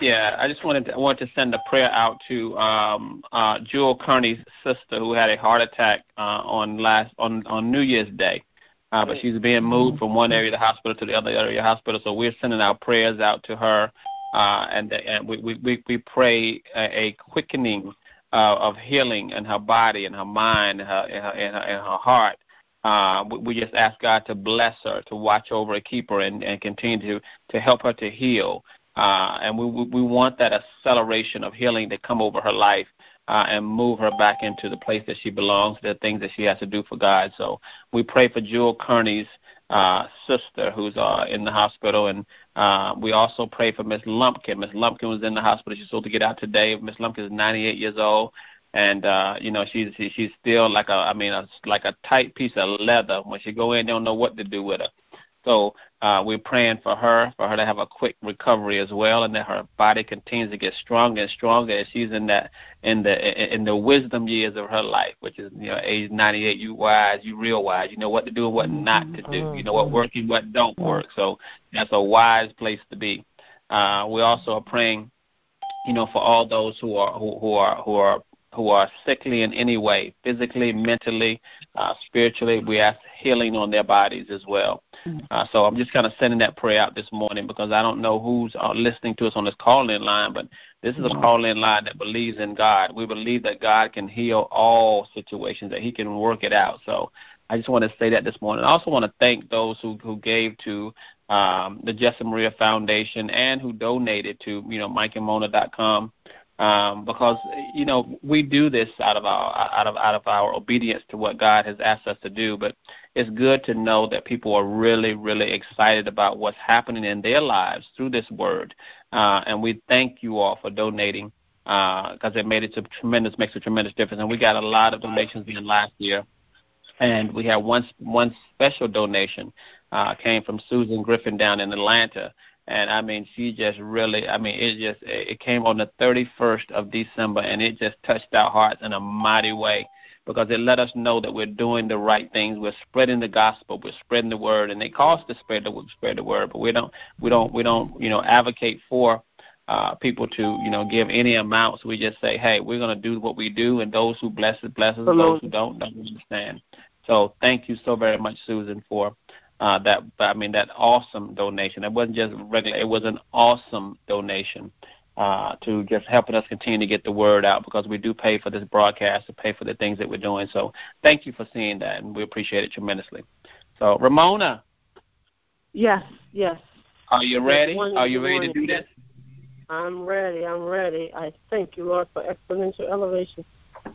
Yeah, I just wanted to, I wanted to send a prayer out to um, uh, Jewel Kearney's sister who had a heart attack uh, on last on on New Year's Day. Uh, but she's being moved from one area of the hospital to the other area of the hospital. So we're sending our prayers out to her, uh, and, and we, we, we pray a, a quickening uh, of healing in her body and her mind and her, and her, and her, and her heart. Uh, we, just ask God to bless her, to watch over and keep her, and, and continue to, to help her to heal. Uh, and we, we want that acceleration of healing to come over her life uh, and move her back into the place that she belongs, the things that she has to do for God. So we pray for Jewel Kearney's uh, sister who's uh, in the hospital, and uh, we also pray for Miss Lumpkin. Miss Lumpkin was in the hospital; she's supposed to get out today. Miss Lumpkin is 98 years old, and uh, you know she's she's still like a I mean a, like a tight piece of leather. When she go in, they don't know what to do with her. So uh, we're praying for her, for her to have a quick recovery as well, and that her body continues to get stronger and stronger as she's in that in the in the wisdom years of her life, which is you know age 98. You wise, you real wise. You know what to do and what not to do. You know what works and what don't work. So that's a wise place to be. Uh, we also are praying, you know, for all those who are who, who are who are who are sickly in any way, physically, mentally, uh, spiritually. We ask healing on their bodies as well. Uh, so I'm just kind of sending that prayer out this morning because I don't know who's uh, listening to us on this call-in line, but this is a call-in line that believes in God. We believe that God can heal all situations, that He can work it out. So I just want to say that this morning. I also want to thank those who who gave to um, the Jessa Maria Foundation and who donated to you know MikeandMona.com um, because you know we do this out of our out of out of our obedience to what God has asked us to do. But it's good to know that people are really really excited about what's happening in their lives through this word, uh, and we thank you all for donating because uh, it made it a tremendous makes a tremendous difference. And we got a lot of donations in last year, and we had one one special donation uh, came from Susan Griffin down in Atlanta and I mean she just really I mean it just it came on the 31st of December and it just touched our hearts in a mighty way because it let us know that we're doing the right things we're spreading the gospel we're spreading the word and it costs to spread the spread the word but we don't we don't we don't you know advocate for uh, people to you know give any amounts. We just say, hey, we're going to do what we do, and those who bless it, bless us. Those who don't, don't understand. So thank you so very much, Susan, for uh, that I mean that awesome donation. It wasn't just regular; it was an awesome donation uh, to just helping us continue to get the word out because we do pay for this broadcast to pay for the things that we're doing. So thank you for seeing that, and we appreciate it tremendously. So Ramona. Yes. Yes. Are you ready? Are you ready to do this? I'm ready. I'm ready. I thank you, Lord, for exponential elevation.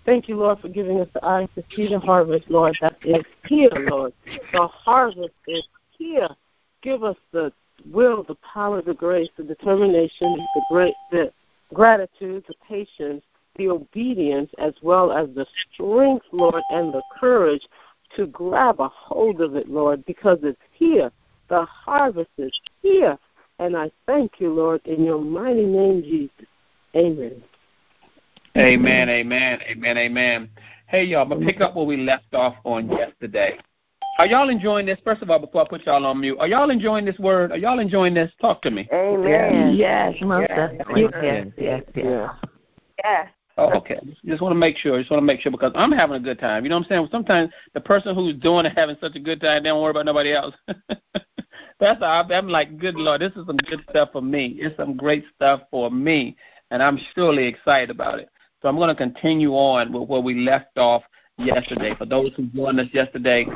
Thank you, Lord, for giving us the eyes to see the harvest, Lord, that is here, Lord. The harvest is here. Give us the will, the power, the grace, the determination, the great the gratitude, the patience, the obedience, as well as the strength, Lord, and the courage to grab a hold of it, Lord, because it's here. The harvest is here. And I thank you, Lord, in your mighty name, Jesus. Amen. Amen, amen, amen, amen. Hey, y'all, but pick up where we left off on yesterday. Are y'all enjoying this? First of all, before I put y'all on mute, are y'all enjoying this word? Are y'all enjoying this? Talk to me. Amen. Yes, most yes, definitely. Yes, yes, yes. Yes. Oh, okay. Just want to make sure. Just want to make sure because I'm having a good time. You know what I'm saying? Sometimes the person who's doing it having such a good time, they don't worry about nobody else. That's how I'm like, good Lord, this is some good stuff for me. It's some great stuff for me, and I'm surely excited about it. So I'm going to continue on with where we left off yesterday. For those who joined us yesterday,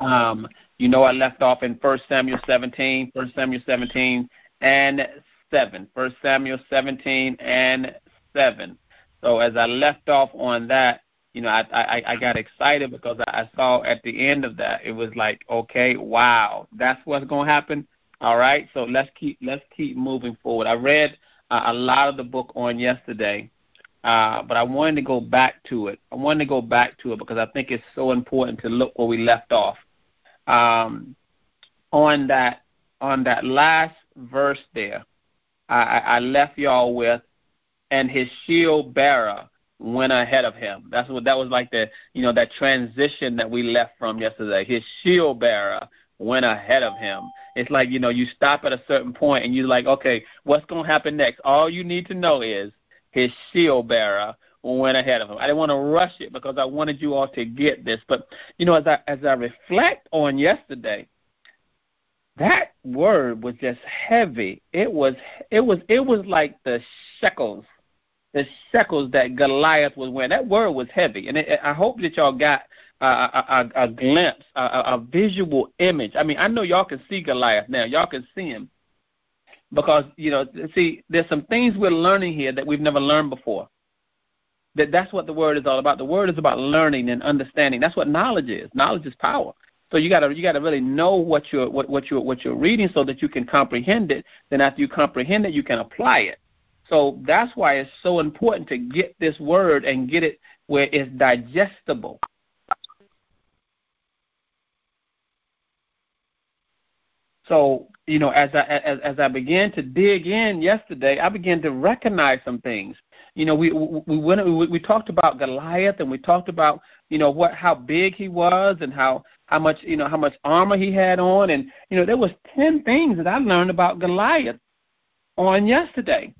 um, you know I left off in 1 Samuel 17, 1 Samuel 17 and 7. 1 Samuel 17 and 7. So as I left off on that, you know, I I, I got excited because I saw at the end of that it was like, okay, wow, that's what's going to happen. All right, so let's keep let's keep moving forward. I read uh, a lot of the book on yesterday, uh, but I wanted to go back to it. I wanted to go back to it because I think it's so important to look where we left off. Um, on that on that last verse there, I, I left y'all with, and his shield bearer went ahead of him. That's what that was like the you know that transition that we left from yesterday. His shield bearer went ahead of him. It's like, you know, you stop at a certain point and you're like, okay, what's to happen next? All you need to know is his shield bearer went ahead of him. I didn't want to rush it because I wanted you all to get this. But, you know, as I, as I reflect on yesterday, that word was just heavy. It was it was it was like the shekels, the shekels that Goliath was wearing. That word was heavy, and it, I hope that y'all got a, a, a glimpse, a, a visual image. I mean, I know y'all can see Goliath now. Y'all can see him because you know, see, there's some things we're learning here that we've never learned before. That that's what the word is all about. The word is about learning and understanding. That's what knowledge is. Knowledge is power. So you gotta you gotta really know what you're what, what you're what you're reading so that you can comprehend it. Then after you comprehend it, you can apply it. So that's why it's so important to get this word and get it where it's digestible. So you know, as I as, as I began to dig in yesterday, I began to recognize some things. You know, we we went we, we talked about Goliath and we talked about you know what how big he was and how how much you know how much armor he had on, and you know there was ten things that I learned about Goliath on yesterday.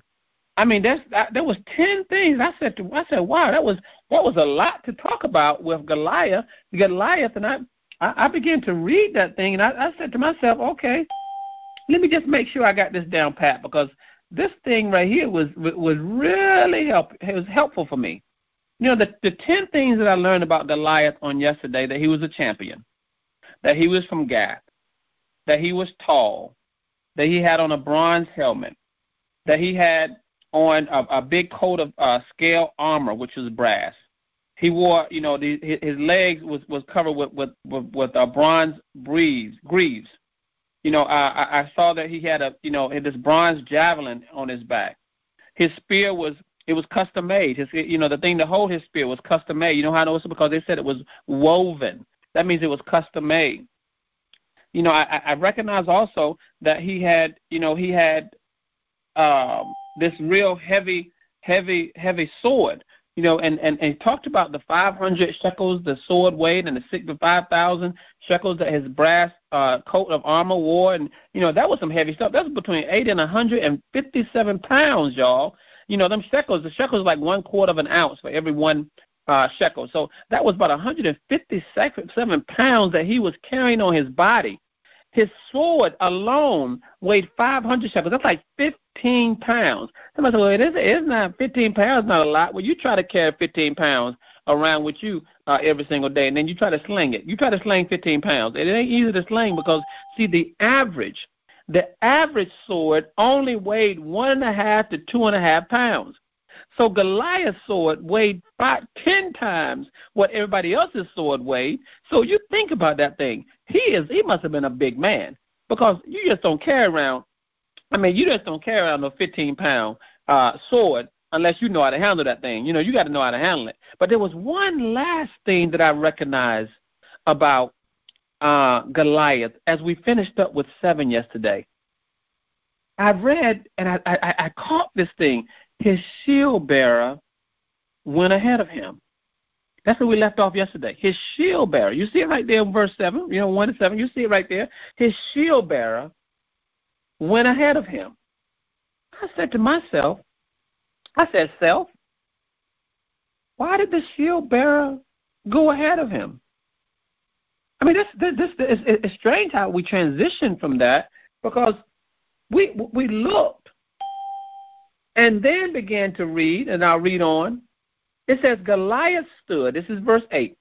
I mean, that's that, there was ten things. I said to I said, wow, that was that was a lot to talk about with Goliath. Goliath, and I I, I began to read that thing, and I, I said to myself, okay, let me just make sure I got this down pat because this thing right here was was really help it was helpful for me. You know, the the ten things that I learned about Goliath on yesterday that he was a champion that he was from Gath, that he was tall, that he had on a bronze helmet, that he had on a, a big coat of uh, scale armor, which was brass. He wore, you know, the, his legs was was covered with with with, with uh, bronze greaves. Greaves. You know, I, I saw that he had a, you know, this bronze javelin on his back. His spear was it was custom made. His, you know, the thing to hold his spear was custom made. You know how I know it's because they said it was woven. That means it was custom made. You know, I, I recognize also that he had, you know, he had um, this real heavy, heavy, heavy sword. You know, and, and, and talked about the 500 shekels the sword weighed and the 65,000 shekels that his brass uh, coat of armor wore. And, you know, that was some heavy stuff. That was between 80 and 157 pounds, y'all. You know, them shekels, the shekels like one quarter of an ounce for every one uh, shekels. So that was about 157 pounds that he was carrying on his body. His sword alone weighed 500 shekels. That's like 15 pounds. Somebody said, well, it is, it's not 15 pounds, not a lot. Well, you try to carry 15 pounds around with you uh, every single day, and then you try to sling it. You try to sling 15 pounds. It ain't easy to sling because, see, the average, the average sword only weighed one and a half to two and a half pounds. So Goliath's sword weighed five, ten times what everybody else's sword weighed. So you think about that thing. He is he must have been a big man because you just don't carry around. I mean, you just don't carry around a 15 pound uh, sword unless you know how to handle that thing. You know, you got to know how to handle it. But there was one last thing that I recognized about uh, Goliath as we finished up with seven yesterday. I read and I, I, I caught this thing his shield bearer went ahead of him. That's where we left off yesterday. His shield bearer. You see it right there in verse 7, you know, 1 to 7. You see it right there. His shield bearer went ahead of him. I said to myself, I said, Self, why did the shield bearer go ahead of him? I mean, this, this, this, it's, it's strange how we transition from that because we we look and then began to read, and I'll read on. It says, Goliath stood, this is verse 8.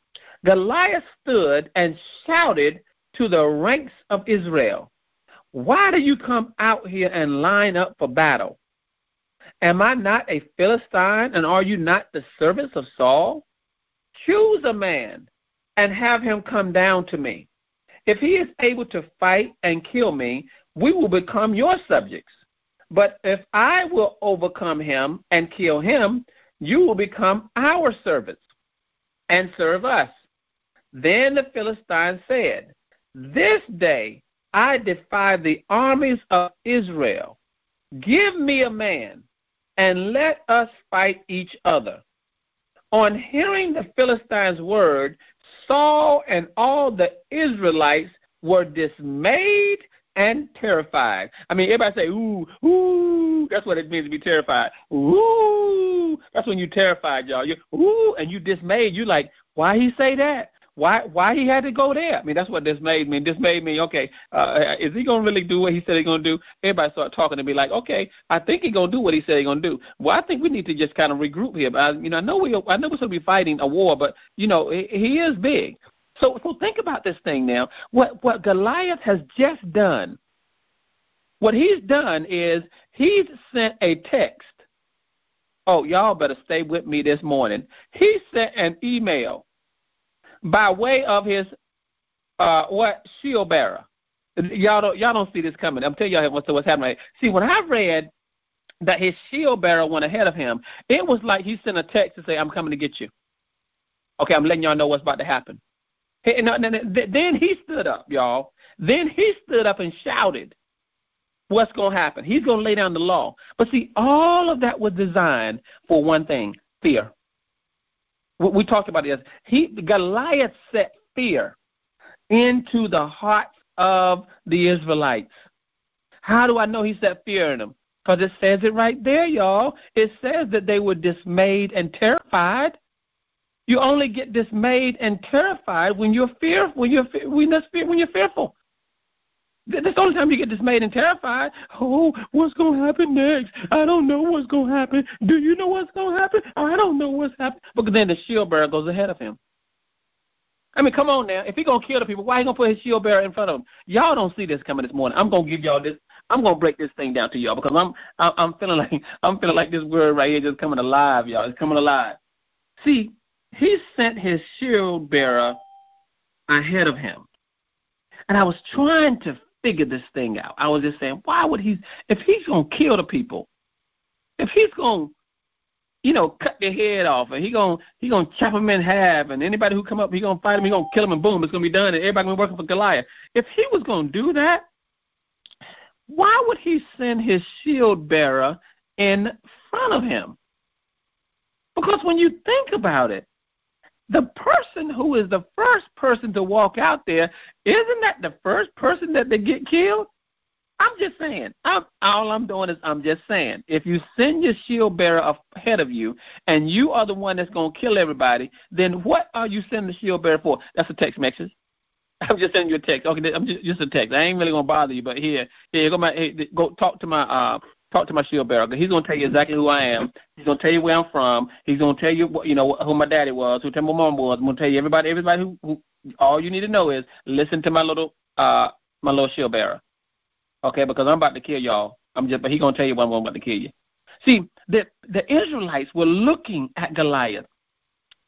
Goliath stood and shouted to the ranks of Israel, Why do you come out here and line up for battle? Am I not a Philistine, and are you not the servants of Saul? Choose a man and have him come down to me. If he is able to fight and kill me, we will become your subjects. But if I will overcome him and kill him, you will become our servants and serve us. Then the Philistine said, This day I defy the armies of Israel. Give me a man, and let us fight each other. On hearing the Philistines' word, Saul and all the Israelites were dismayed and terrified. I mean, everybody say, ooh, ooh. That's what it means to be terrified. Ooh. That's when you're terrified, y'all. You ooh, and you dismayed. You're like, why he say that? Why why he had to go there? I mean, that's what dismayed me. Dismayed me. Okay, uh, is he gonna really do what he said he's gonna do? Everybody start talking to me like, okay, I think he's gonna do what he said he's gonna do. Well, I think we need to just kind of regroup here. I, you know, I know we I know we're to be fighting a war, but you know, he, he is big. So so think about this thing now. What what Goliath has just done. What he's done is he's sent a text. Oh, y'all better stay with me this morning. He sent an email by way of his uh what shield bearer. Y'all don't y'all don't see this coming. I'm telling y'all what's what's happening. See, when I read that his shield bearer went ahead of him, it was like he sent a text to say, "I'm coming to get you." Okay, I'm letting y'all know what's about to happen. Then he stood up, y'all. Then he stood up and shouted, What's going to happen? He's going to lay down the law. But see, all of that was designed for one thing fear. We talked about this. He, Goliath set fear into the hearts of the Israelites. How do I know he set fear in them? Because it says it right there, y'all. It says that they were dismayed and terrified. You only get dismayed and terrified when you're fearful. When you're when, when you're fearful. That's the only time you get dismayed and terrified. Oh, what's going to happen next? I don't know what's going to happen. Do you know what's going to happen? I don't know what's happening. Because then the shield bearer goes ahead of him. I mean, come on now. If he's going to kill the people, why he going to put his shield bearer in front of him? Y'all don't see this coming this morning. I'm going to give y'all this. I'm going to break this thing down to y'all because I'm I'm feeling like I'm feeling like this word right here just coming alive, y'all. It's coming alive. See, he sent his shield bearer ahead of him. And I was trying to figure this thing out. I was just saying, why would he, if he's to kill the people, if he's to, you know, cut their head off, and he going he gonna chop them in half, and anybody who come up, he to fight him, he to kill him, and boom, it's to be done, and everybody to be working for Goliath. If he was to do that, why would he send his shield bearer in front of him? Because when you think about it, the person who is the first person to walk out there, isn't that the first person that they get killed? I'm just saying. I'm, all I'm doing is I'm just saying. If you send your shield bearer ahead of you, and you are the one that's going to kill everybody, then what are you sending the shield bearer for? That's a text message. I'm just sending you a text. Okay, I'm just, just a text. I ain't really gonna bother you, but here, here, go my, go talk to my uh talk to my shield bearer. He's going to tell you exactly who I am. He's going to tell you where I'm from. He's going to tell you, you know, who my daddy was, who my mom was. I'm going to tell you everybody, everybody who, who. All you need to know is listen to my little, uh, my little shield bearer. Okay, because I'm about to kill y'all. I'm just, but he's going to tell you when I'm about to kill you. See, the the Israelites were looking at Goliath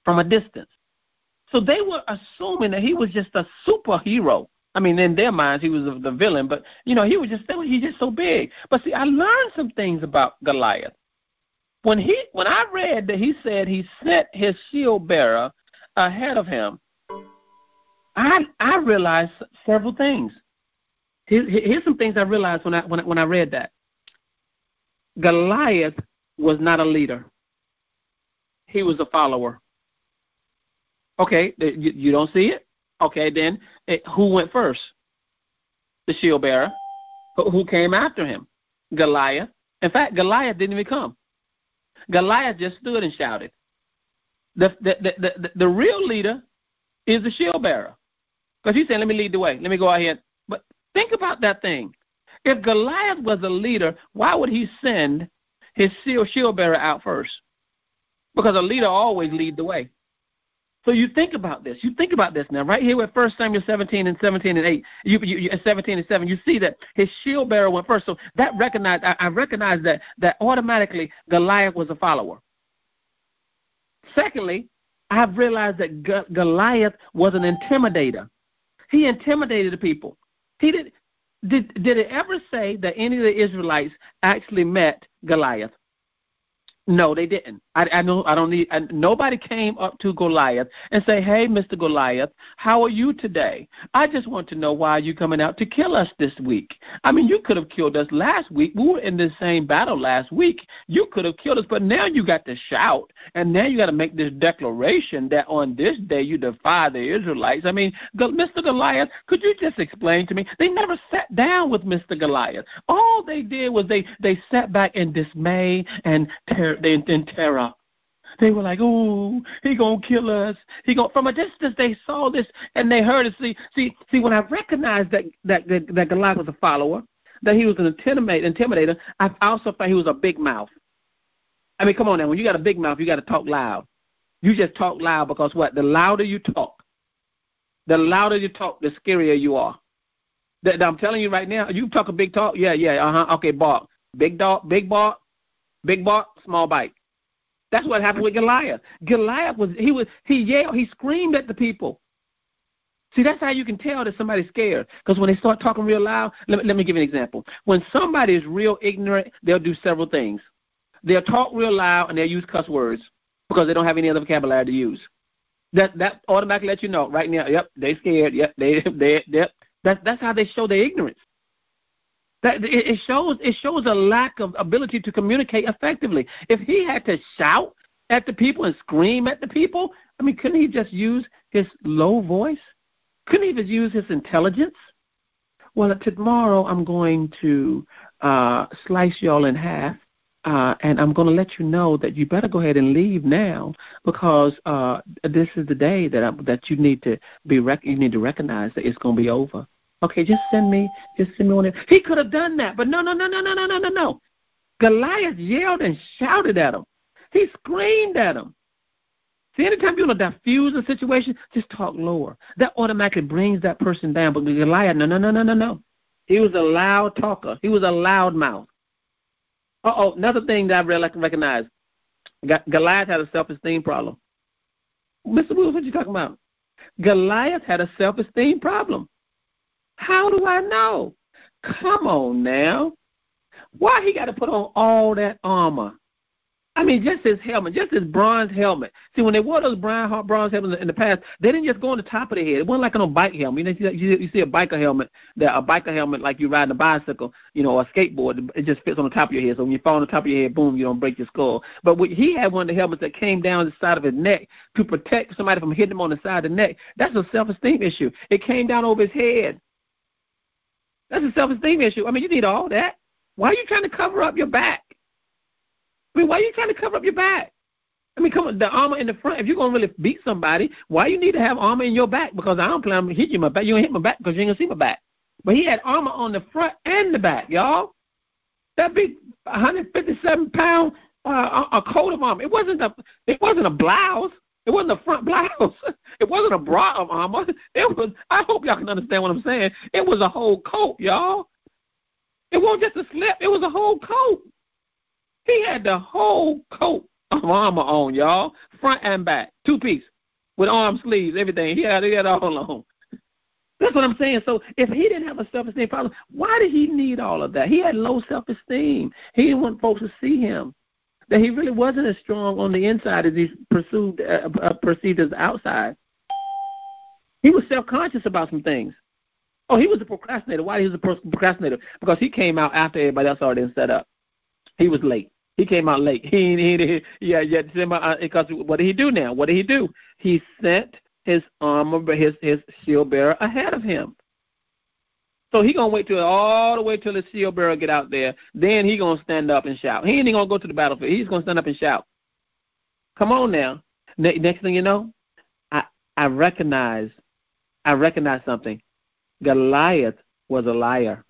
from a distance, so they were assuming that he was just a superhero. I mean, in their minds, he was the villain, but you know, he was just he's just so big. But see, I learned some things about Goliath. When he when I read that he said he sent his shield bearer ahead of him, I I realized several things. Here, here's some things I realized when I when I, when I read that. Goliath was not a leader. He was a follower. Okay, you don't see it? Okay, then it, eh, who went first? The shield bearer. Who came after him? Goliath. In fact, Goliath didn't even come. Goliath just stood and shouted. The the the the, the real leader is the shield bearer, because he said, "Let me lead the way. Let me go out here." But think about that thing. If Goliath was a leader, why would he send his shield shield bearer out first? Because a leader always lead the way. So you think about this. You think about this now, right here with First Samuel 17 and 17 and 8, you, you, you, 17 and 7, you see that his shield bearer went first. So that recognized, I, I recognize that, that automatically Goliath was a follower. Secondly, I've realized that G- Goliath was an intimidator. He intimidated the people. He did, did, did it ever say that any of the Israelites actually met Goliath? No, they didn't. I, I know. I don't need. I, nobody came up to Goliath and say, "Hey, Mister Goliath, how are you today? I just want to know why you coming out to kill us this week. I mean, you could have killed us last week. We were in the same battle last week. You could have killed us, but now you got to shout, and now you got to make this declaration that on this day you defy the Israelites. I mean, Mister Goliath, could you just explain to me? They never sat down with Mister Goliath. All they did was they they sat back in dismay and terror they in terror. They were like, "Oh, he gonna kill us." He go from a distance. They saw this and they heard it. See, see, see. When I recognized that that that, that Goliath was a follower, that he was an intimidator, intimidator, I also thought he was a big mouth. I mean, come on now. When you got a big mouth, you got to talk loud. You just talk loud because what? The louder you talk, the louder you talk, the scarier you are. That, I'm telling you right now. You talk a big talk, yeah, yeah, uh huh. Okay, bark, big dog, big bark, Big bark, small bite. That's what happened with Goliath. Goliath was he was he yelled, he screamed at the people. See, that's how you can tell that somebody's scared. Because when they start talking real loud, let me, let me give you an example. When somebody is real ignorant, they'll do several things. They'll talk real loud and they'll use cuss words because they don't have any other vocabulary to use. That that automatically lets you know right now. Yep, they scared. Yep, they they yep. That's that's how they show their ignorance. That it shows it shows a lack of ability to communicate effectively. If he had to shout at the people and scream at the people, I mean, couldn't he just use his low voice? Couldn't he just use his intelligence? Well, tomorrow I'm going to uh, slice y'all in half, uh, and I'm going to let you know that you better go ahead and leave now because uh, this is the day that I, that you need to be rec- you need to recognize that it's going to be over. Okay, just send me, just send me one. He could have done that, but no, no, no, no, no, no, no, no, no. Goliath yelled and shouted at him. He screamed at him. See, anytime you want to diffuse a situation, just talk lower. That automatically brings that person down. But Goliath, no, no, no, no, no, no. He was a loud talker. He was a loud mouth. Uh oh, another thing that I really recognize. Goliath had a self-esteem problem. Mr. Wills, what you talking about? Goliath had a self-esteem problem. How do I know? Come on now. Why he got to put on all that armor? I mean, just his helmet, just his bronze helmet. See, when they wore those bronze, bronze helmets in the past, they didn't just go on the top of the head. It wasn't like on a bike helmet. You know, you, see a biker helmet, that a biker helmet like you riding a bicycle, you know, or a skateboard. It just fits on the top of your head. So when you fall on the top of your head, boom, you don't break your skull. But he had one of the helmets that came down the side of his neck to protect somebody from hitting him on the side of the neck. That's a self-esteem issue. It came down over his head. That's a self-esteem issue. I mean, you need all that. Why are you trying to cover up your back? I mean, why are you trying to cover up your back? I mean, come on, the armor in the front. If you're gonna really beat somebody, why you need to have armor in your back? Because I don't plan on hitting you my back. You ain't hit my back because you ain't gonna see my back. But he had armor on the front and the back, y'all. That big 157 pound uh, a coat of armor. It wasn't a it wasn't a blouse. It wasn't a front blouse. It wasn't a bra of armor. It was. I hope y'all can understand what I'm saying. It was a whole coat, y'all. It wasn't just a slip. It was a whole coat. He had the whole coat of armor on, y'all, front and back, two piece, with arm sleeves, everything. He had, he had all on. That's what I'm saying. So if he didn't have a self esteem problem, why did he need all of that? He had low self esteem. He didn't want folks to see him that he really wasn't as strong on the inside as he pursued, uh, uh, perceived as outside. He was self conscious about some things. Oh, he was a procrastinator. Why he was a procrastinator? Because he came out after everybody else already set up. He was late. He came out late. He, he, he yeah, yeah. Because what did he do now? What did he do? He sent his armor, his his shield bearer ahead of him. So he gonna wait till all the way till the shield bearer get out there. Then he gonna stand up and shout. He ain't gonna go to the battlefield. He's gonna stand up and shout. Come on now. Ne- next thing you know, I I recognize I recognize something. Goliath was a liar.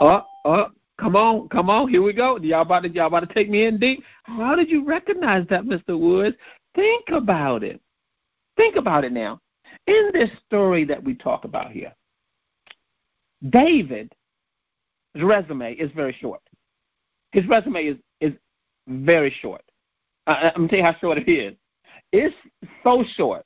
Oh, oh, come on, come on, here we go. Y'all about to y'all about to take me in deep. How did you recognize that, Mr. Woods? Think about it. Think about it now. In this story that we talk about here, David's resume is very short. His resume is, is very short. Uh, I'm going to tell you how short it is. It's so short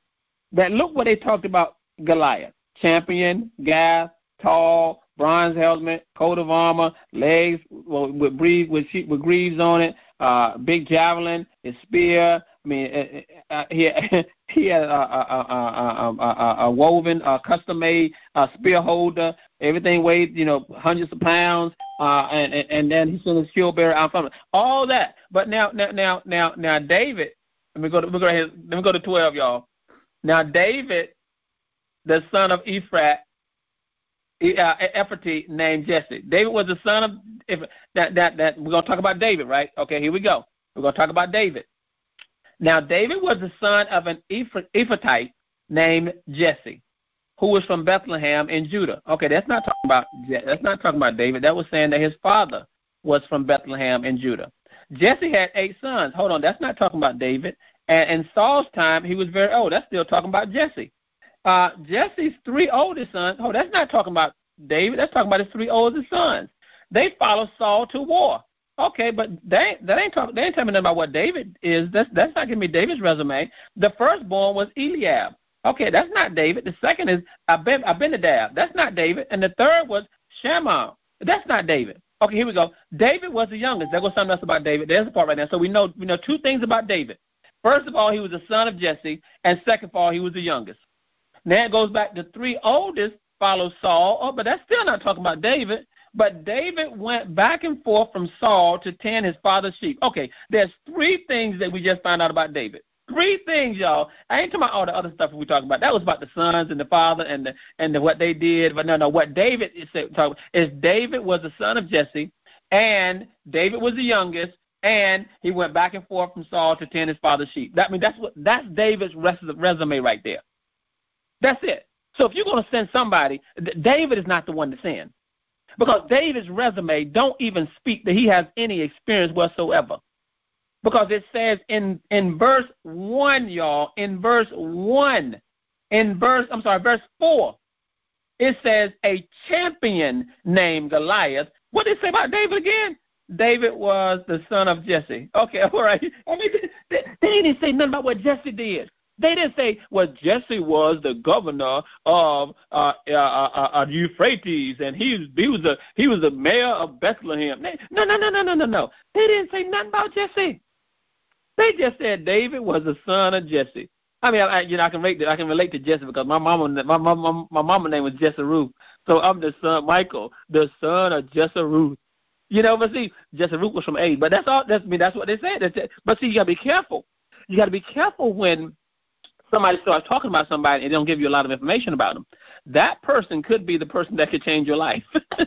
that look what they talked about Goliath champion, Gath, tall, bronze helmet, coat of armor, legs with greaves with, with greaves on it, uh, big javelin, his spear. I mean, uh, uh, he he had a, a, a, a, woven, a custom made uh, spear holder. Everything weighed, you know, hundreds of pounds. Uh, and, and then he sent his shield bearer out from it. All that. But now, now, now, now, now, David. Let me go to, let me go, ahead, let me go to twelve, y'all. Now, David, the son of Ephrat, uh, Ephraim named Jesse. David was the son of if that that that we're gonna talk about David, right? Okay, here we go. We're gonna talk about David. Now David was the son of an Ephrathite named Jesse, who was from Bethlehem in Judah. Okay, that's not talking about that's not talking about David. That was saying that his father was from Bethlehem in Judah. Jesse had eight sons. Hold on, that's not talking about David. And in Saul's time, he was very old. That's still talking about Jesse. Uh, Jesse's three oldest sons. Oh, that's not talking about David. That's talking about his three oldest sons. They follow Saul to war. Okay, but they that ain't talking. They ain't telling me nothing about what David is. That's that's not giving me David's resume. The firstborn was Eliab. Okay, that's not David. The second is Abin, Abinadab. That's not David. And the third was Shammah. That's not David. Okay, here we go. David was the youngest. There goes something else about David. There's a part right now. So we know we know two things about David. First of all, he was the son of Jesse, and second of all, he was the youngest. Now it goes back to three oldest follow Saul. Oh, but that's still not talking about David. But David went back and forth from Saul to tend his father's sheep. Okay, there's three things that we just found out about David. Three things, y'all. I ain't talking about all the other stuff we talking about. That was about the sons and the father and the and the, what they did. But no, no. What David is talking is David was the son of Jesse, and David was the youngest, and he went back and forth from Saul to tend his father's sheep. That I mean that's what that's David's resume right there. That's it. So if you're going to send somebody, David is not the one to send. Because David's resume don't even speak that he has any experience whatsoever. Because it says in, in verse 1, y'all, in verse 1, in verse, I'm sorry, verse 4, it says a champion named Goliath. What did it say about David again? David was the son of Jesse. Okay, all right. I mean, they, they didn't say nothing about what Jesse did. They didn't say, well, Jesse was the governor of uh, uh, uh, uh, Euphrates, and he he was the he was the mayor of Bethlehem. No, no, no, no, no, no, no. They didn't say nothing about Jesse. They just said David was the son of Jesse. I mean, I, you know, I can relate. To, I can relate to Jesse because my mama, my mama, my mama name was Jesse Ruth. So I'm the son, Michael, the son of Jesse Ruth. You know, but see, Jesse Ruth was from A. But that's all. That's I mean, that's what they said. That's But see, you gotta be careful. You gotta be careful when somebody starts talking about somebody and they don't give you a lot of information about them. That person could be the person that could change your life.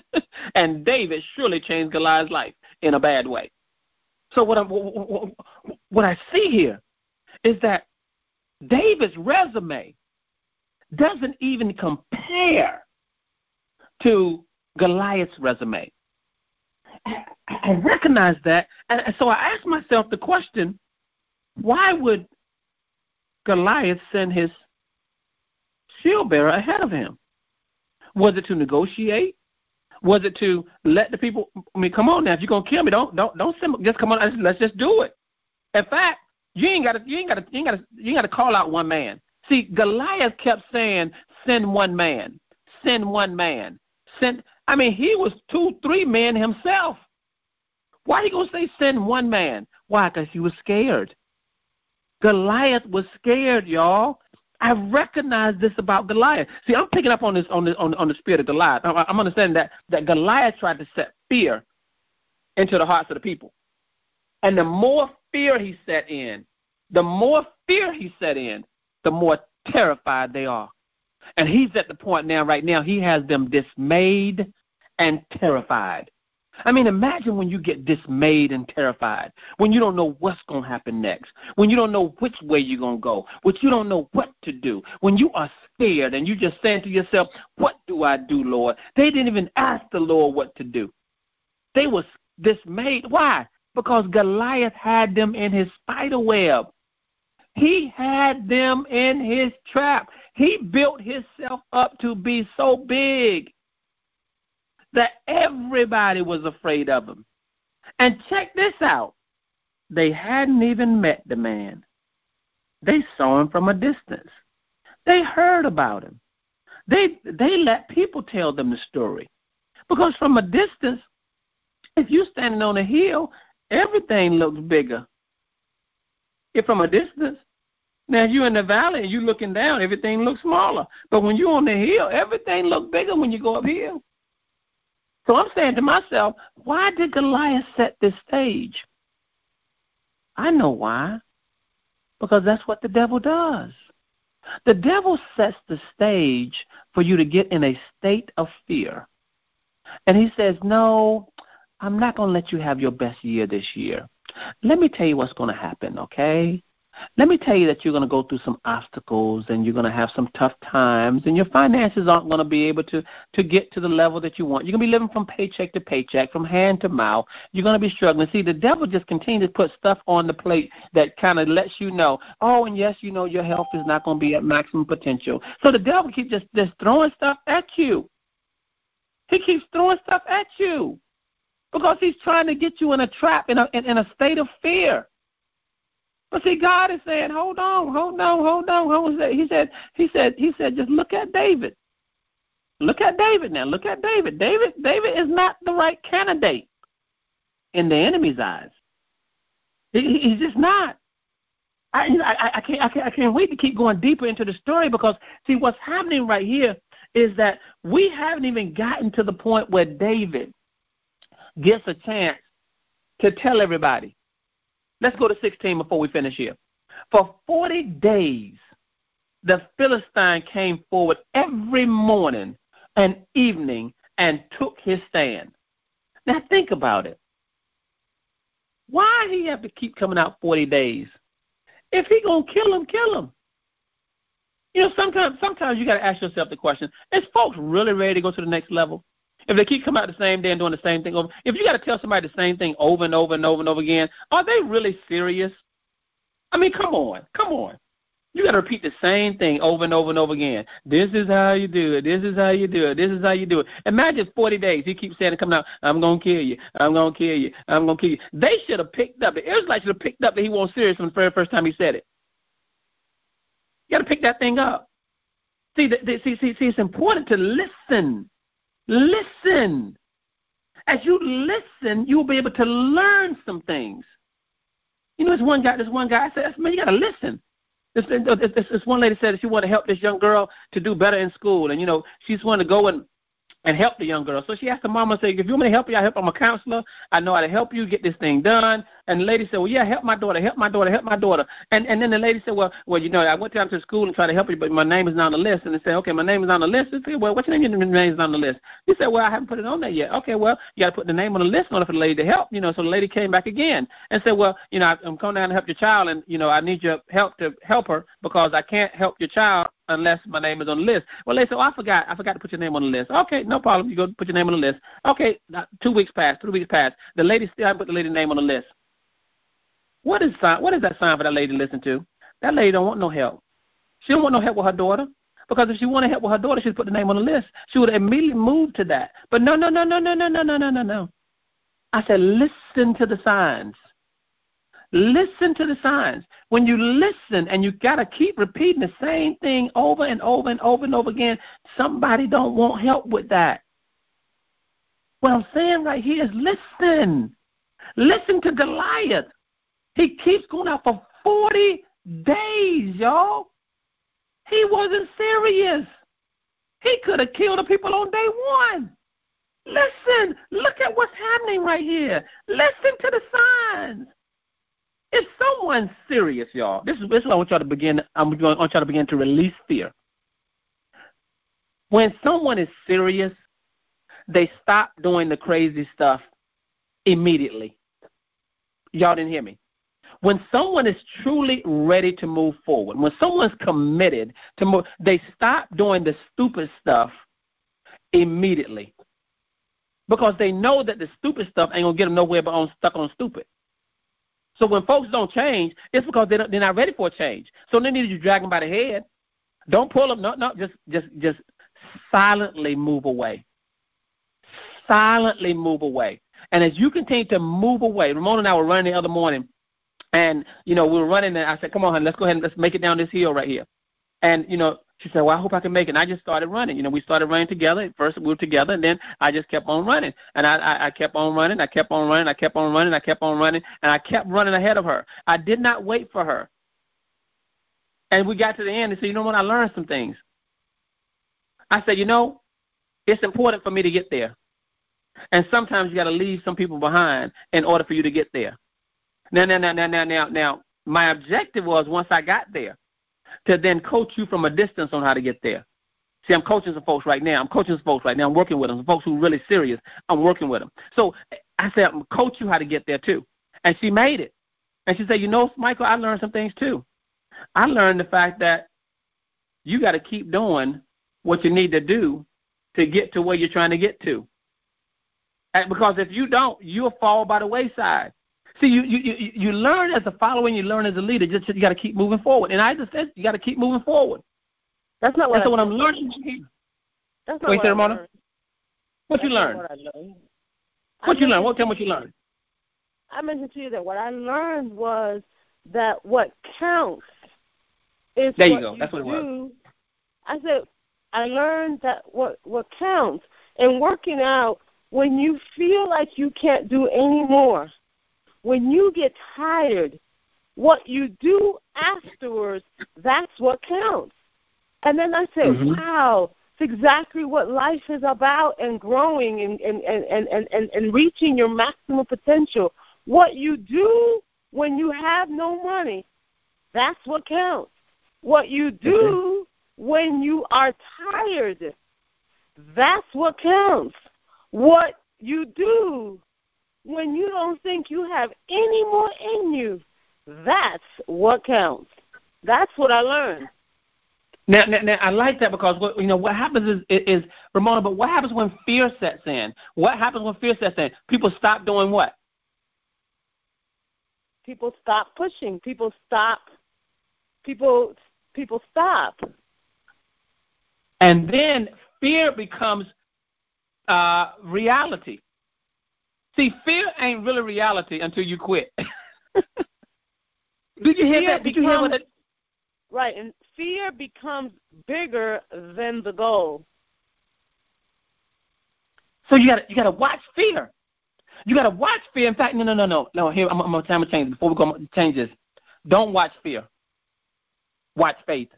and David surely changed Goliath's life in a bad way. So what, i what, I see here is that David's resume doesn't even compare to Goliath's resume. I recognize that, and so I asked myself the question: Why would Goliath sent his shield bearer ahead of him? Was it to negotiate? Was it to let the people? I mean, come on now. If you're gonna kill me, don't don't don't send, just come on. Let's just do it. In fact, you ain't got to you ain't got to you ain't got to you got to call out one man. See, Goliath kept saying, "Send one man, send one man, send." I mean, he was two, three men himself. Why you gonna say send one man? Why? Because he was scared. Goliath was scared, y'all. I recognize this about Goliath. See, I'm picking up on this on the on, on the spirit of Goliath. I'm understanding that that Goliath tried to set fear into the hearts of the people, and the more fear he set in, the more fear he set in, the more terrified they are. And he's at the point now, right now, he has them dismayed and terrified. I mean, imagine when you get dismayed and terrified, when you don't know what's going to happen next, when you don't know which way you're going to go, when you don't know what to do, when you are scared and you just saying to yourself, What do I do, Lord? They didn't even ask the Lord what to do. They was dismayed. Why? Because Goliath had them in his spider web. He had them in his trap. He built himself up to be so big that everybody was afraid of him. And check this out they hadn't even met the man, they saw him from a distance. They heard about him. They they let people tell them the story. Because from a distance, if you're standing on a hill, everything looks bigger. If from a distance, now if you're in the valley and you're looking down, everything looks smaller. But when you're on the hill, everything looks bigger when you go up here. So I'm saying to myself, why did Goliath set this stage? I know why. Because that's what the devil does. The devil sets the stage for you to get in a state of fear. And he says, No, I'm not going to let you have your best year this year. Let me tell you what's going to happen, okay? Let me tell you that you're going to go through some obstacles and you're going to have some tough times and your finances aren't going to be able to to get to the level that you want. You're going to be living from paycheck to paycheck from hand to mouth. You're going to be struggling. See the devil just continues to put stuff on the plate that kind of lets you know oh and yes you know your health is not going to be at maximum potential. So the devil keeps just just throwing stuff at you. He keeps throwing stuff at you because he's trying to get you in a trap in a in, in a state of fear but see, God is saying, hold on, hold on, hold on, hold on. He said, he said, he said, just look at David. Look at David now. Look at David. David, David is not the right candidate in the enemy's eyes. He, he's just not. I, I, I can't, I can't, I can't wait to keep going deeper into the story because see, what's happening right here is that we haven't even gotten to the point where David gets a chance to tell everybody Let's go to 16 before we finish here. For 40 days, the Philistine came forward every morning and evening and took his stand. Now think about it. Why he have to keep coming out 40 days? If he going to kill him, kill him. You know, sometimes sometimes you got to ask yourself the question: Is folks really ready to go to the next level? If they keep coming out the same day and doing the same thing over, if you got to tell somebody the same thing over and over and over and over again, are they really serious? I mean, come on, come on. You got to repeat the same thing over and over and over again. This is how you do it. This is how you do it. This is how you do it. Imagine 40 days. He keeps saying, coming out, I'm going to kill you. I'm going to kill you. I'm going to kill you. They should have picked up. The Israelites should have picked up that he wasn't serious from the very first time he said it. You got to pick that thing up. See, the, the, see, see, see, it's important to listen Listen. As you listen, you'll be able to learn some things. You know, this one guy, this one guy I said, man, you got to listen. This, this, this one lady said she wanted to help this young girl to do better in school, and you know, she's wanted to go and and help the young girl. So she asked the mama, say, if you want me to help you, I help. I'm a counselor. I know how to help you get this thing done. And the lady said, well, yeah, help my daughter, help my daughter, help my daughter. And and then the lady said, well, well, you know, I went down to school and tried to help you, but my name is not on the list. And they said, okay, my name is on the list. They said, well, what's your name? Your name is on the list. He said, well, I haven't put it on there yet. Okay, well, you got to put the name on the list in order for the lady to help. You know, so the lady came back again and said, well, you know, I'm coming down to help your child, and you know, I need your help to help her because I can't help your child unless my name is on the list. Well, they said, oh, I forgot. I forgot to put your name on the list. Okay, no problem. You go put your name on the list. Okay, two weeks passed, three weeks passed. The lady still put the lady's name on the list. What is? What is that sign for that lady to listen to? That lady don't want no help. She don't want no help with her daughter. Because if she wanted help with her daughter, she'd put the name on the list. She would immediately move to that. But no, no, no, no, no, no, no, no, no, no. I said, listen to the signs. Listen to the signs. When you listen and you got to keep repeating the same thing over and over and over and over again, somebody don't want help with that. What I'm saying right here is listen. Listen to Goliath. He keeps going out for 40 days, y'all. He wasn't serious. He could have killed the people on day one. Listen, look at what's happening right here. Listen to the signs. If someone's serious, y'all, this is this is what I want y'all to begin. I'm going want y'all to begin to release fear. When someone is serious, they stop doing the crazy stuff immediately. Y'all didn't hear me. When someone is truly ready to move forward, when someone's committed to move, they stop doing the stupid stuff immediately because they know that the stupid stuff ain't gonna get them nowhere but on stuck on stupid. So when folks don't change, it's because they're not, ready for a change. So they need you drag them by the head. Don't pull them. No, no. Just just just silently move away. Silently move away. And as you continue to move away, Ramona and I were running the other morning, and, you know, we were running and I said, come on, honey, let's go ahead and let's make it down this hill right here. And, you know, She said, Well, I hope I can make it. And I just started running. You know, we started running together. At First we were together, and then I just kept on running. And I, I, I kept on running. I kept on running. I kept on running. I kept on running. And I kept running ahead of her. I did not wait for her. And we got to the end and said, You know what? I learned some things. I said, You know, it's important for me to get there. And sometimes you got to leave some people behind in order for you to get there. Now, now, now, now, now, now, now, my objective was once I got there to then coach you from a distance on how to get there. See, I'm coaching some folks right now. I'm coaching some folks right now. I'm working with them. Some folks who are really serious. I'm working with them. So I said, I'm coach you how to get there too. And she made it. And she said, you know, Michael, I learned some things too. I learned the fact that you got to keep doing what you need to do to get to where you're trying to get to. And because if you don't, you'll fall by the wayside. See, you you you learn as a follower, and you learn as a leader. Just you got to keep moving forward. And I just said you got to keep moving forward. That's not what. That's I what I'm learning. That's not Wait, what I learned. What you learn? What. What you learn? What tell me what you you- learned? I mentioned to you that what I learned was that what counts is There you what go. That's what it do. was. I said I learned that what what counts in working out when you feel like you can't do any more, when you get tired, what you do afterwards, that's what counts. And then I said, Mhm. wow, it's exactly what life is about and growing and, and, and, and, and, and, and reaching your maximum potential. What you do when you have no money, that's what counts. What you do when you are tired, that's what counts. What you do when you don't think you have any more in you, that's what counts. That's what I learned. Now, now, now, I like that because what you know what happens is, is Ramona. But what happens when fear sets in? What happens when fear sets in? People stop doing what? People stop pushing. People stop. People people stop. And then fear becomes uh, reality. See, fear ain't really reality until you quit. Did you hear Fear that? Did you hear what it? Right, and fear becomes bigger than the goal. So you got you got to watch fear. You got to watch fear. In fact, no, no, no, no, no. Here, I'm, I'm gonna I'm gonna change before we go. Change this. Don't watch fear. Watch faith.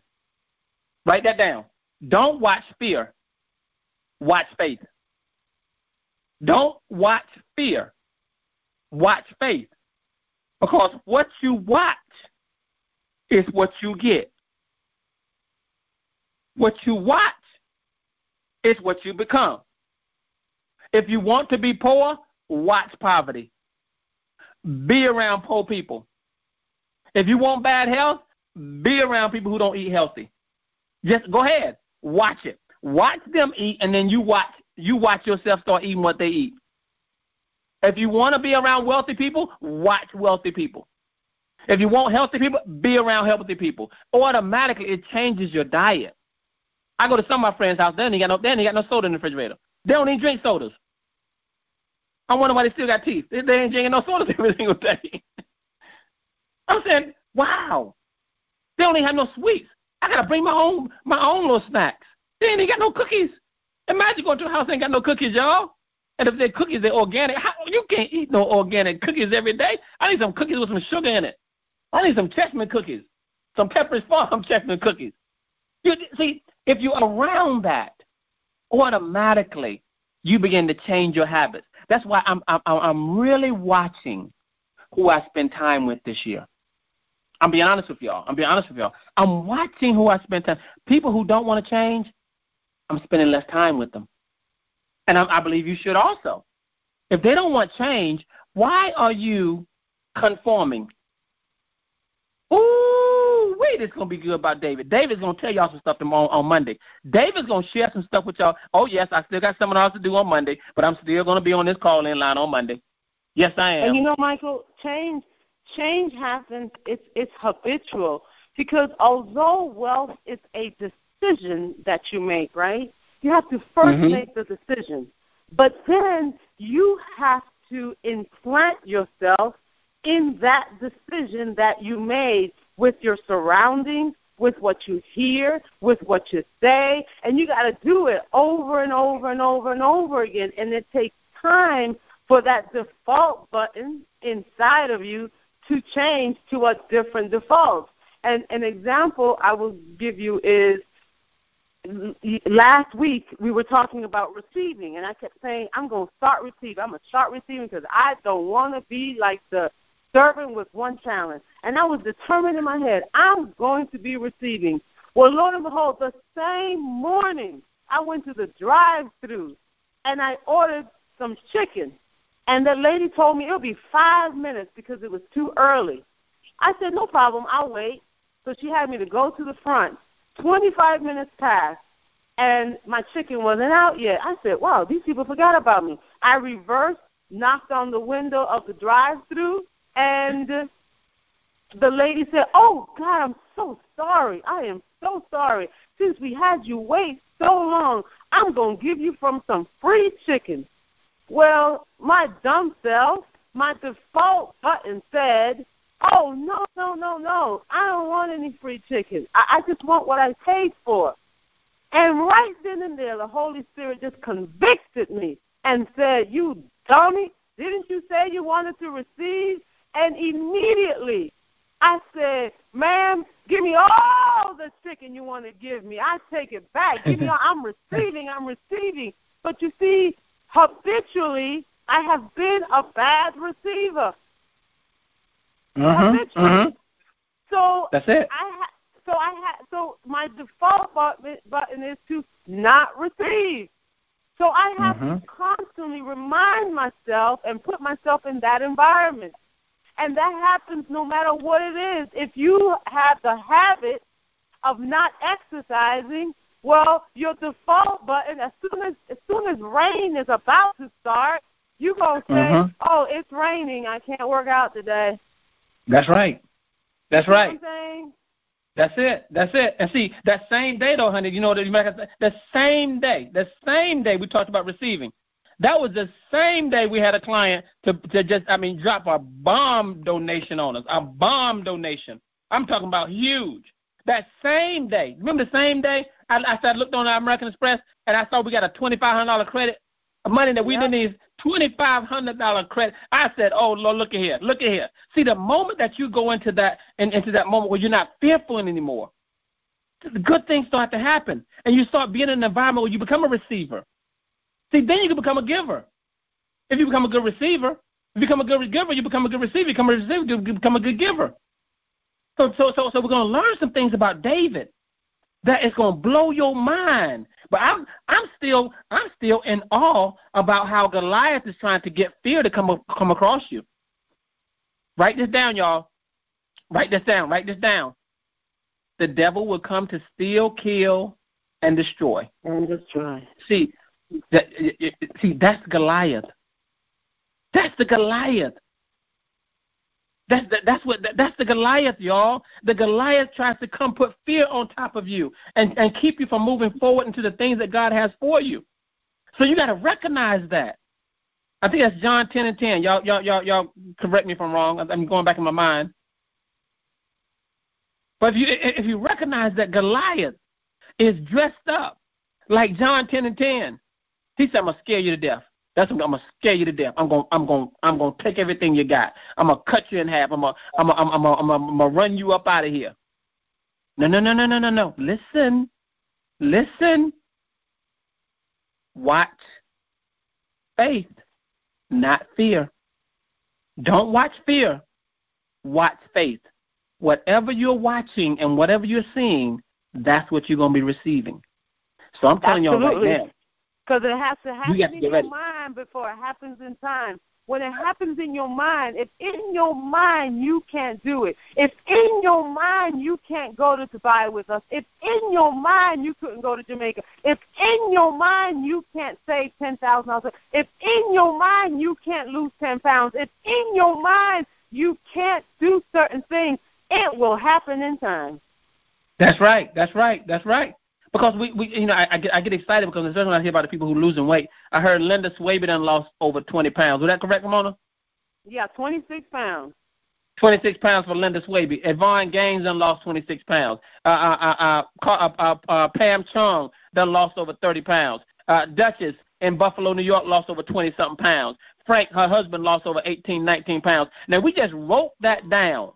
Write that down. Don't watch fear. Watch faith. Don't watch fear. Watch faith. Because what you watch is what you get. What you watch is what you become. If you want to be poor, watch poverty. Be around poor people. If you want bad health, be around people who don't eat healthy. Just go ahead, watch it. Watch them eat, and then you watch you watch yourself start eating what they eat. If you want to be around wealthy people, watch wealthy people. If you want healthy people, be around healthy people. Automatically, it changes your diet. I go to some of my friends' house, they got no, they ain't got no soda in the refrigerator. They don't even drink sodas. I wonder why they still got teeth. They, they ain't drinking no sodas every single day. I'm saying, wow. They don't even have no sweets. I gotta bring my own my own little snacks. They ain't even got no cookies. Imagine going to a house and ain't got no cookies, y'all. And if they're cookies, they're organic. How, you can't eat no organic cookies every day. I need some cookies with some sugar in it. I need some chestnut cookies, some Pepperidge Farm chestnut cookies. You see, if you're around that, automatically you begin to change your habits. That's why I'm I'm I'm really watching who I spend time with this year. I'm being honest with y'all. I'm being honest with y'all. I'm watching who I spend time. People who don't want to change, I'm spending less time with them, and I, I believe you should also. If they don't want change, why are you conforming? Ooh, wait, it's gonna be good about David. David's gonna tell y'all some stuff tomorrow on Monday. David's gonna share some stuff with y'all. Oh yes, I still got something else to do on Monday, but I'm still gonna be on this call in line on Monday. Yes, I am. And you know, Michael, change change happens. It's it's habitual because although wealth is a decision that you make, right? You have to 1st Mhm. make the decision, but then you have to implant yourself in that decision that you made with your surroundings, with what you hear, with what you say, and you got to do it over and over and over and over again. And it takes time for that default button inside of you to change to a different default. And an example I will give you is last week we were talking about receiving, and I kept saying, I'm going to start receiving. I'm going to start receiving because I don't want to be like the servant with one talent. And I was determined in my head, I'm going to be receiving. Well, Lord and behold, the same morning I went to the drive through and I ordered some chicken. And the lady told me it'll be five minutes because it was too early. I said, no problem, I'll wait. So she had me to go to the front. 25 minutes passed, and my chicken wasn't out yet. I said, wow, these people forgot about me. I reversed, knocked on the window of the drive through, and the lady said, oh, God, I'm so sorry. I am so sorry. Since we had you wait so long, I'm going to give you from some free chicken. Well, my dumb self, my default button said, Oh no, no, no, no! I don't want any free chicken. I, I just want what I paid for. And right then and there, the Holy Spirit just convicted me and said, "You dummy! Didn't you say you wanted to receive?" And immediately, I said, "Ma'am, give me all the chicken you want to give me. I take it back. Give me all. I'm receiving. I'm receiving." But you see, habitually, I have been a bad receiver. Mm-hmm. mm-hmm. So that's it. I ha- so I ha- so my default button button is to not receive. So I have mm-hmm. to constantly remind myself and put myself in that environment. And that happens no matter what it is. If you have the habit of not exercising, well, your default button as soon as as soon as rain is about to start, you gonna say, mm-hmm. "Oh, it's raining. I can't work out today." That's right. That's you right. That's it. That's it. And see, that same day though, honey, you know that the same day, the same day we talked about receiving. That was the same day we had a client to to just I mean drop a bomb donation on us. A bomb donation. I'm talking about huge. That same day. Remember the same day I, I started looked on American Express and I saw we got a twenty five hundred dollar credit. Of money that we yep. didn't even twenty five hundred dollar credit. I said, "Oh Lord, look at here, look at here." See, the moment that you go into that and into that moment where you're not fearful anymore, the good things start to happen, and you start being in an environment where you become a receiver. See, then you can become a giver. If you become a good receiver, if you become a good giver, you become a good receiver. You become a receiver, you become a good giver. So, so, so, so we're going to learn some things about David that is going to blow your mind. But I'm I'm still I'm still in awe about how Goliath is trying to get fear to come come across you. Write this down, y'all. Write this down. Write this down. The devil will come to steal, kill, and destroy. And destroy. See, that, see that's Goliath. That's the Goliath. That's the, that's what that's the Goliath, y'all. The Goliath tries to come put fear on top of you and and keep you from moving forward into the things that God has for you. So you got to recognize that. I think that's John 10 and 10. Y'all y'all y'all y'all correct me if I'm wrong. I'm going back in my mind. But if you if you recognize that Goliath is dressed up like John 10 and 10, he said, "I'm gonna scare you to death." That's what I'm gonna scare you to death. I'm gonna I'm gonna I'm gonna take everything you got. I'm gonna cut you in half. I'm gonna I'm gonna, I'm gonna, I'm gonna, I'm gonna run you up out of here. No no no no no no no. Listen, listen. Watch faith, not fear. Don't watch fear. Watch faith. Whatever you're watching and whatever you're seeing, that's what you're gonna be receiving. So I'm telling Absolutely. y'all right now because it has to happen you in your ready. Mind before it happens in time. When it happens in your mind, if in your mind you can't do it, if in your mind you can't go to Dubai with us, if in your mind you couldn't go to Jamaica, if in your mind you can't save ten thousand dollars, if in your mind you can't lose ten pounds, if in your mind you can't do certain things, it will happen in time. That's right. That's right. That's right. Because we, we you know, I, I get I get excited because especially when I hear about the people who are losing weight. I heard Linda Swaby done lost over twenty pounds. Was that correct, Ramona? Yeah, twenty six pounds. 26 pounds for Linda Swaby. Yvonne Gaines done lost 26 pounds. Uh, uh, uh, uh, uh, Pam Chung done lost over 30 pounds. Uh, Duchess in Buffalo, New York lost over 20 something pounds. Frank, her husband, lost over 18, 19 pounds. Now, we just wrote that down.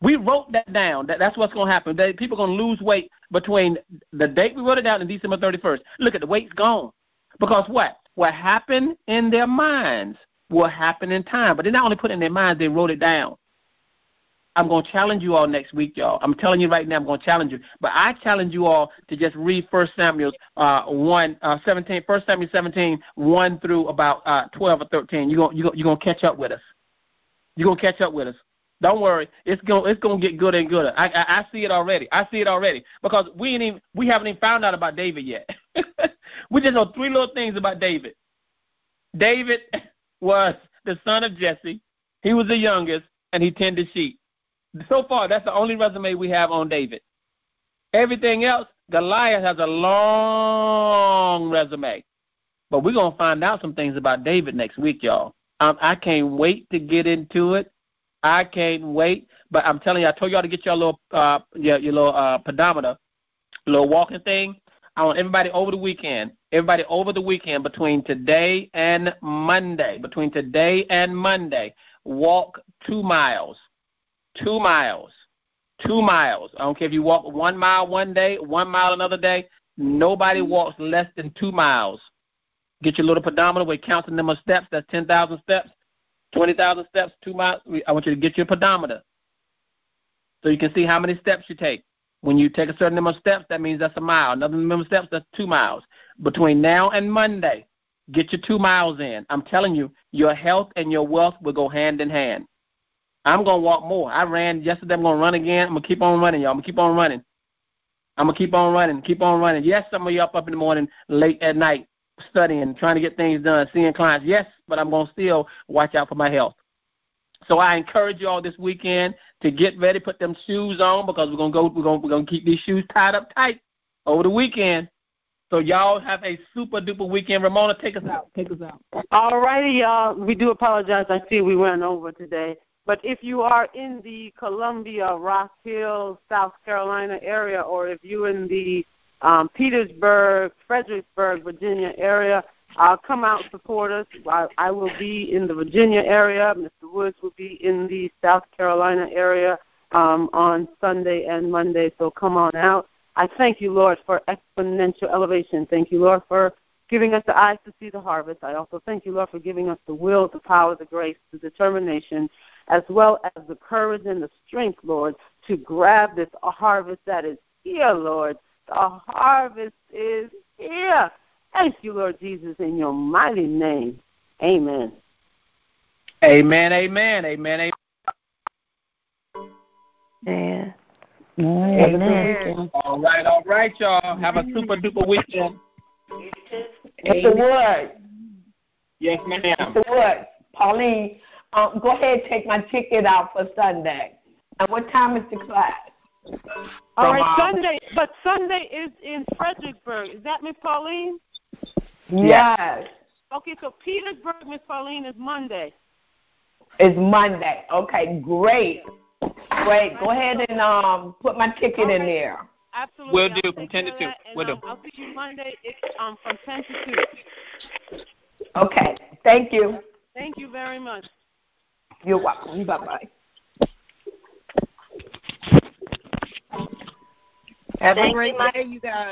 We wrote that down. That, that's what's going to happen. That people are going to lose weight between the date we wrote it down and December 31st. Look at the weight's gone. Because what? What happened in their minds will happen in time. But they not only put it in their minds, they wrote it down. I'm going to challenge you all next week, y'all. I'm telling you right now, I'm going to challenge you. But I challenge you all to just read First Samuel uh, 1, uh, 17, 1 Samuel 17, 1 through about uh, 12 or 13. You're going you're to catch up with us. You're going to catch up with us. Don't worry, it's gonna it's to get good and gooder. I, I I see it already. I see it already because we ain't even we haven't even found out about David yet. we just know three little things about David. David was the son of Jesse. He was the youngest, and he tended sheep. So far, that's the only resume we have on David. Everything else, Goliath has a long resume. But we're going to find out some things about David next week, y'all. Um, I can't wait to get into it. I can't wait. But I'm telling you, I told y'all to get your little, uh, your, your little uh, pedometer, little walking thing. I want everybody over the weekend, everybody over the weekend between today and Monday, between today and Monday, walk two miles two miles. Two miles. I don't care if you walk one mile one day, one mile another day. Nobody mm-hmm. walks less than two miles. Get your little pedometer. We're counting them steps. That's 10,000 steps, 20,000 steps, two miles. I want you to get your pedometer so you can see how many steps you take. When you take a certain number of steps, that means that's a mile. Another number of steps, that's two miles. Between now and Monday, get your two miles in. I'm telling you, your health and your wealth will go hand in hand. I'm gonna walk more. I ran yesterday. I'm gonna run again. I'm gonna keep on running, y'all. I'm gonna keep on running. I'm gonna keep on running, keep on running. Yes, some of you up up in the morning, late at night, studying, trying to get things done, seeing clients. Yes, but I'm gonna still watch out for my health. So I encourage you all this weekend to get ready, put them shoes on because we're gonna go. We're gonna we're gonna keep these shoes tied up tight over the weekend. So y'all have a super duper weekend. Ramona, take us out. Take us out. All righty, y'all. We do apologize. I see we went over today. But if you are in the Columbia, Rock Hill, South Carolina area, or if you're in the um, Petersburg, Fredericksburg, Virginia area, uh, come out and support us. I, I will be in the Virginia area. Mr. Woods will be in the South Carolina area um, on Sunday and Monday. So come on out. I thank you, Lord, for exponential elevation. Thank you, Lord, for giving us the eyes to see the harvest. I also thank you, Lord, for giving us the will, the power, the grace, the determination as well as the courage and the strength, Lord, to grab this harvest that is here, Lord. The harvest is here. Thank you, Lord Jesus, in your mighty name. Amen. Amen, amen, amen, amen. Amen. amen. All right, all right, y'all. Have a super duper weekend. Mr. Wood. Yes, ma'am. Mr. Wood. Pauline, um, go ahead and take my ticket out for Sunday. And what time is the class? All right, Sunday. But Sunday is in Fredericksburg. Is that Miss Pauline? Yes. Okay, so Petersburg, Miss Pauline, is Monday. It's Monday. Okay, great. Great. Go ahead and um put my ticket okay. in there. Absolutely. We'll do from ten to two. We'll um, do. I'll see you Monday. It's um from ten to two. Okay. Thank you. Thank you very much. You're welcome. Bye bye. Have Thank a great you, day, you guys.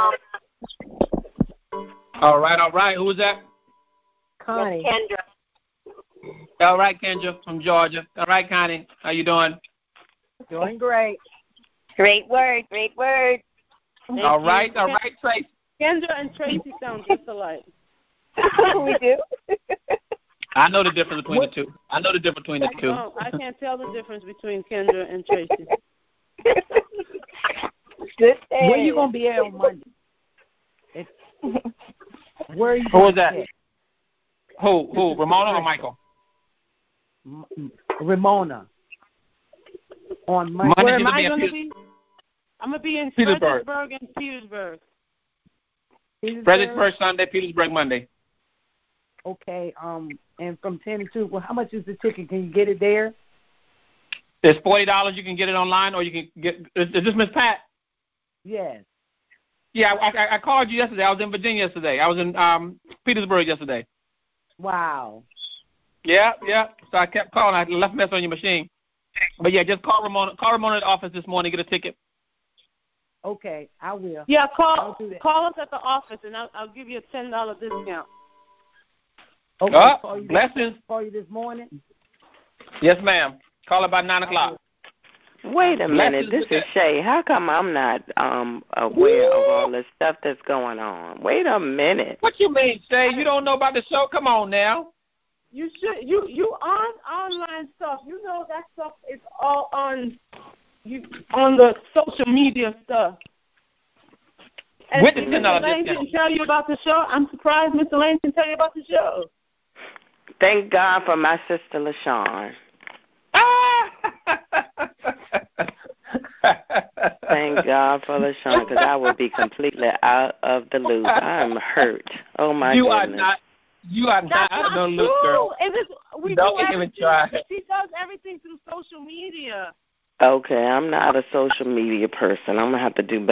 All right, all right. Who was that? Connie. Kendra. All right, Kendra from Georgia. All right, Connie. How you doing? Doing great. Great word. Great word. Thank all right, you. all right, Tracy. Kendra and Tracy sound just alike. we do. I know the difference between what? the two. I know the difference between the two. No, I can't tell the difference between Kendra and Tracy. Good Where are you gonna be at on Monday? It's, where are you? Who was that? Who? Who? Ramona or Michael? Ramona. On Monday. Where am I going to be? I'm going to be in Petersburg. Fredericksburg and Petersburg. Petersburg. Fredericksburg Sunday, Petersburg Monday. Okay. Um, and from ten to two. Well, how much is the ticket? Can you get it there? It's forty dollars. You can get it online, or you can get. Is, is this Miss Pat? Yes. Yeah, I, I, I called you yesterday. I was in Virginia yesterday. I was in um Petersburg yesterday. Wow. Yeah, yeah. So I kept calling. I left a message on your machine. But yeah, just call Ramona. Call Ramona at the office this morning. Get a ticket. Okay, I will. Yeah, call call us at the office, and I'll, I'll give you a ten dollar discount. Okay, Oh, call you blessings. call you this morning. Yes, ma'am. Call about nine o'clock. Wait a minute, this is Shay. How come I'm not um aware of all the stuff that's going on? Wait a minute. What you mean, Shay? You don't know about the show? Come on now. You should you you on online stuff. You know that stuff is all on you on the social media stuff. And With the Mr. Lane discount. didn't tell you about the show. I'm surprised Mr. Lane didn't tell you about the show. Thank God for my sister LaShawn. Thank God for LaShawn, because I would be completely out of the loop. I'm hurt. Oh my you goodness. are not. You are not That's out of not the loop, true. girl. It is, we Don't do even everything. try. She does everything through social media. Okay, I'm not a social media person. I'm gonna have to do better.